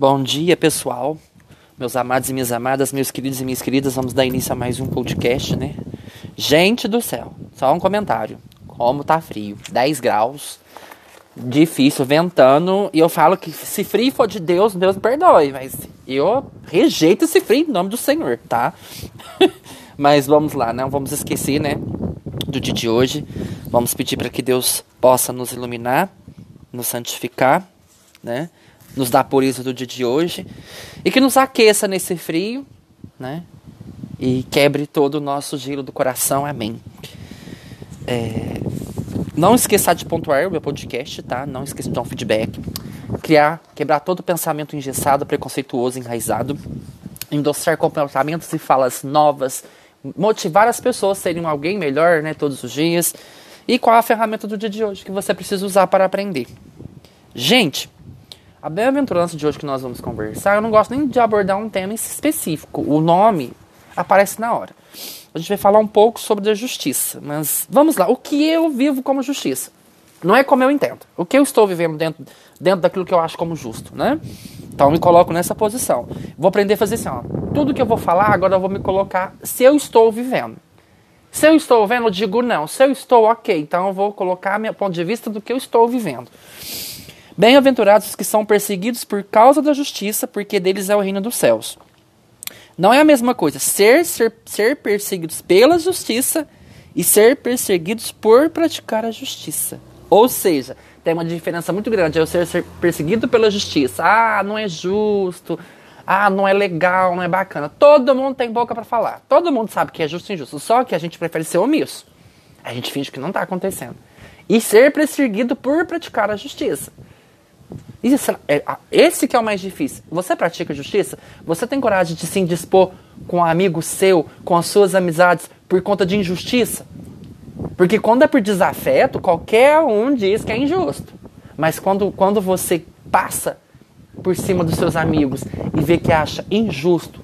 Bom dia, pessoal. Meus amados e minhas amadas, meus queridos e minhas queridas, vamos dar início a mais um podcast, né? Gente do céu, só um comentário. Como tá frio, 10 graus, difícil, ventando, e eu falo que se frio for de Deus, Deus me perdoe, mas eu rejeito esse frio em nome do Senhor, tá? mas vamos lá, não vamos esquecer, né, do dia de hoje. Vamos pedir para que Deus possa nos iluminar, nos santificar, né? Nos dá por isso do dia de hoje e que nos aqueça nesse frio, né? E quebre todo o nosso gelo do coração. Amém. É... Não esqueça de pontuar o meu podcast, tá? Não esqueça de dar um feedback. Criar, quebrar todo pensamento engessado, preconceituoso, enraizado. Endossar comportamentos e falas novas. Motivar as pessoas a serem alguém melhor, né? Todos os dias. E qual a ferramenta do dia de hoje que você precisa usar para aprender? Gente, a bem-aventurança de hoje que nós vamos conversar, eu não gosto nem de abordar um tema específico. O nome aparece na hora. A gente vai falar um pouco sobre a justiça, mas vamos lá. O que eu vivo como justiça? Não é como eu entendo. O que eu estou vivendo dentro, dentro daquilo que eu acho como justo, né? Então me coloco nessa posição. Vou aprender a fazer assim, ó. Tudo que eu vou falar, agora eu vou me colocar se eu estou vivendo. Se eu estou vendo, eu digo não. Se eu estou ok, então eu vou colocar meu ponto de vista do que eu estou vivendo. Bem-aventurados os que são perseguidos por causa da justiça, porque deles é o reino dos céus. Não é a mesma coisa ser, ser, ser perseguidos pela justiça e ser perseguidos por praticar a justiça. Ou seja, tem uma diferença muito grande. Eu ser, ser perseguido pela justiça. Ah, não é justo. Ah, não é legal, não é bacana. Todo mundo tem boca para falar. Todo mundo sabe que é justo e injusto. Só que a gente prefere ser omisso. A gente finge que não está acontecendo. E ser perseguido por praticar a justiça. Isso, é, esse que é o mais difícil. Você pratica justiça? Você tem coragem de se indispor com um amigo seu, com as suas amizades, por conta de injustiça? Porque quando é por desafeto, qualquer um diz que é injusto. Mas quando, quando você passa por cima dos seus amigos e vê que acha injusto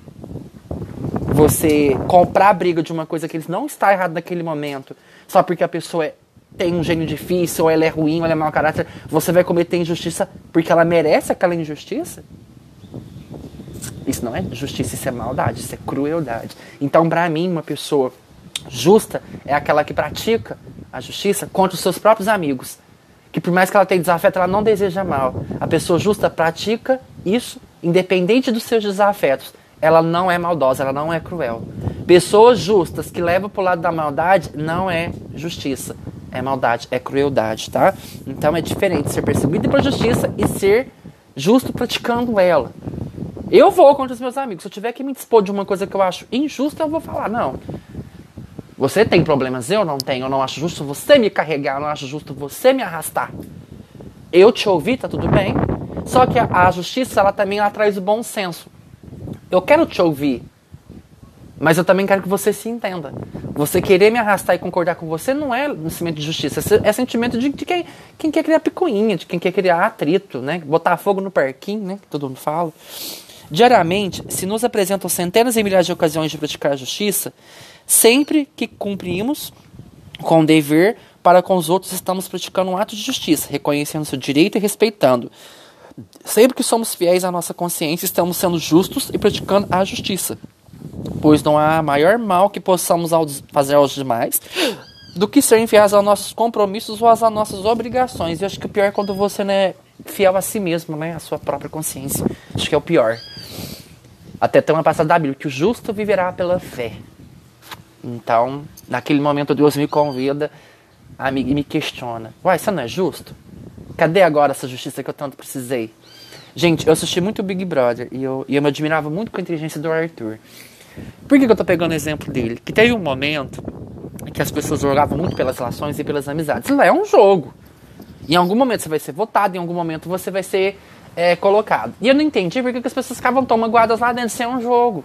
você comprar a briga de uma coisa que eles não está errado naquele momento, só porque a pessoa é tem um gênio difícil, ou ela é ruim, ou ela é mau caráter, você vai cometer injustiça porque ela merece aquela injustiça? Isso não é justiça, isso é maldade, isso é crueldade. Então, para mim, uma pessoa justa é aquela que pratica a justiça contra os seus próprios amigos. Que por mais que ela tenha desafeto, ela não deseja mal. A pessoa justa pratica isso independente dos seus desafetos. Ela não é maldosa, ela não é cruel. Pessoas justas que levam para o lado da maldade não é justiça é maldade, é crueldade, tá? Então é diferente ser perseguido pela justiça e ser justo praticando ela. Eu vou contra os meus amigos. Se eu tiver que me dispor de uma coisa que eu acho injusta, eu vou falar, não. Você tem problemas, eu não tenho. Eu não acho justo você me carregar, eu não acho justo você me arrastar. Eu te ouvi, tá tudo bem. Só que a, a justiça, ela também ela traz o bom senso. Eu quero te ouvir, mas eu também quero que você se entenda. Você querer me arrastar e concordar com você não é sentimento de justiça, é sentimento de, de quem, quem, quer criar picuinha, de quem quer criar atrito, né? Botar fogo no parquinho, né? Que todo mundo fala. Diariamente, se nos apresentam centenas e milhares de ocasiões de praticar a justiça, sempre que cumprimos com o dever para com os outros, estamos praticando um ato de justiça, reconhecendo seu direito e respeitando. Sempre que somos fiéis à nossa consciência, estamos sendo justos e praticando a justiça pois não há maior mal que possamos fazer aos demais do que ser infiéis aos nossos compromissos ou às nossas obrigações. E acho que o pior é quando você não é fiel a si mesmo, né? A sua própria consciência. Acho que é o pior. Até tem uma passagem da Bíblia que o justo viverá pela fé. Então, naquele momento Deus me convida a me, me questiona. Uai, isso não é justo? Cadê agora essa justiça que eu tanto precisei? Gente, eu assisti muito Big Brother e eu, e eu me admirava muito com a inteligência do Arthur. Por que, que eu tô pegando o exemplo dele? Que teve um momento em que as pessoas jogavam muito pelas relações e pelas amizades. Lá é um jogo. Em algum momento você vai ser votado, em algum momento você vai ser é, colocado. E eu não entendi por que, que as pessoas ficavam tão magoadas lá dentro, se é um jogo.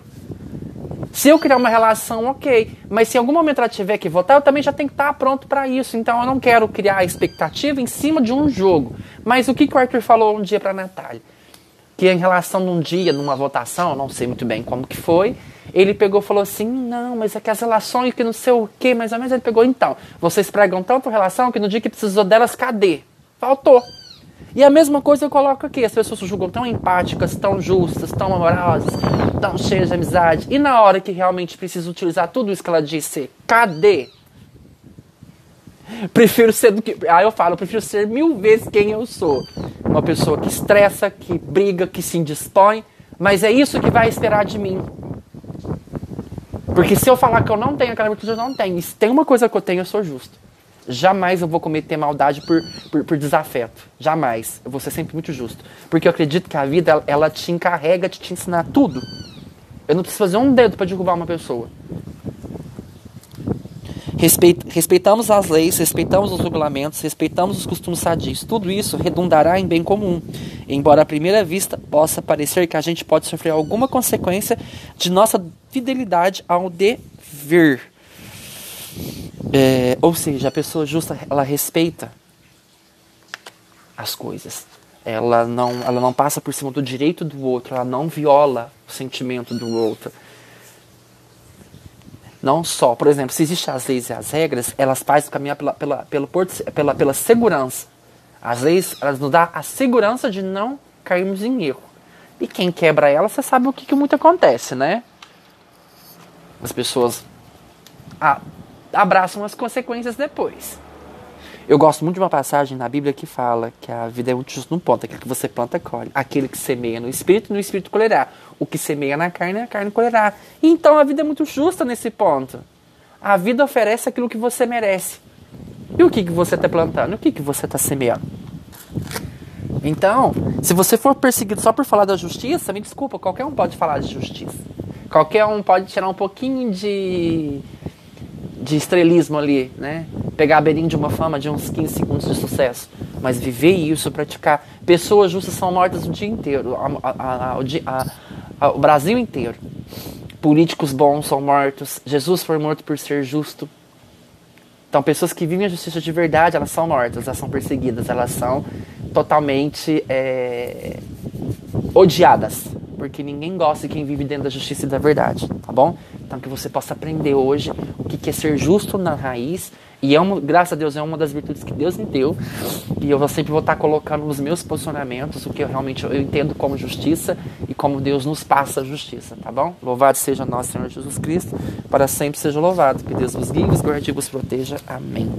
Se eu criar uma relação, ok. Mas se em algum momento ela tiver que votar, eu também já tenho que estar pronto para isso. Então eu não quero criar expectativa em cima de um jogo. Mas o que, que o Arthur falou um dia para Natália? Que em relação num dia, numa votação, não sei muito bem como que foi, ele pegou e falou assim: não, mas é que as relações que não sei o que, mais ou menos. Ele pegou, então, vocês pregam tanto relação que no dia que precisou delas, cadê? Faltou. E a mesma coisa eu coloco aqui. As pessoas julgam tão empáticas, tão justas, tão amorosas, tão cheias de amizade. E na hora que realmente precisa utilizar tudo isso que ela disse, cadê? Prefiro ser do que. Ah, eu falo, prefiro ser mil vezes quem eu sou. Uma pessoa que estressa, que briga, que se indispõe. Mas é isso que vai esperar de mim. Porque se eu falar que eu não tenho aquela virtude, eu não tenho. E se tem uma coisa que eu tenho, eu sou justo. Jamais eu vou cometer maldade por, por, por, desafeto. Jamais. Eu vou ser sempre muito justo. Porque eu acredito que a vida, ela, te encarrega de te ensinar tudo. Eu não preciso fazer um dedo para derrubar uma pessoa. Respeit, respeitamos as leis, respeitamos os regulamentos, respeitamos os costumes sadios. Tudo isso redundará em bem comum, embora à primeira vista possa parecer que a gente pode sofrer alguma consequência de nossa fidelidade ao dever. É, ou seja, a pessoa justa ela respeita as coisas. Ela não, ela não passa por cima do direito do outro, ela não viola o sentimento do outro não só, por exemplo, se existem as leis e as regras, elas fazem caminhar pela, pela, pelo porto, pela, pela segurança. As leis, elas nos dão a segurança de não cairmos em erro. E quem quebra ela, você sabe o que, que muito acontece, né? As pessoas abraçam as consequências depois. Eu gosto muito de uma passagem na Bíblia que fala que a vida é muito justa num ponto. Aquilo que você planta, colhe. Aquele que semeia no Espírito, no Espírito colherá. O que semeia na carne, a carne colherá. Então a vida é muito justa nesse ponto. A vida oferece aquilo que você merece. E o que, que você está plantando? O que, que você está semeando? Então, se você for perseguido só por falar da justiça, me desculpa, qualquer um pode falar de justiça. Qualquer um pode tirar um pouquinho de de estrelismo ali, né? Pegar a beirinha de uma fama de uns 15 segundos de sucesso. Mas viver isso, praticar. Pessoas justas são mortas o dia inteiro, a, a, a, o Brasil inteiro. Políticos bons são mortos. Jesus foi morto por ser justo. Então, pessoas que vivem a justiça de verdade, elas são mortas, elas são perseguidas, elas são totalmente é, odiadas. Porque ninguém gosta de quem vive dentro da justiça e da verdade, tá bom? Então, que você possa aprender hoje o que é ser justo na raiz. E é uma, graças a Deus é uma das virtudes que Deus me deu. E eu vou sempre vou estar colocando nos meus posicionamentos o que eu realmente eu entendo como justiça e como Deus nos passa a justiça, tá bom? Louvado seja nosso Senhor Jesus Cristo, para sempre seja louvado. Que Deus vos guie, vos guarde e vos proteja. Amém.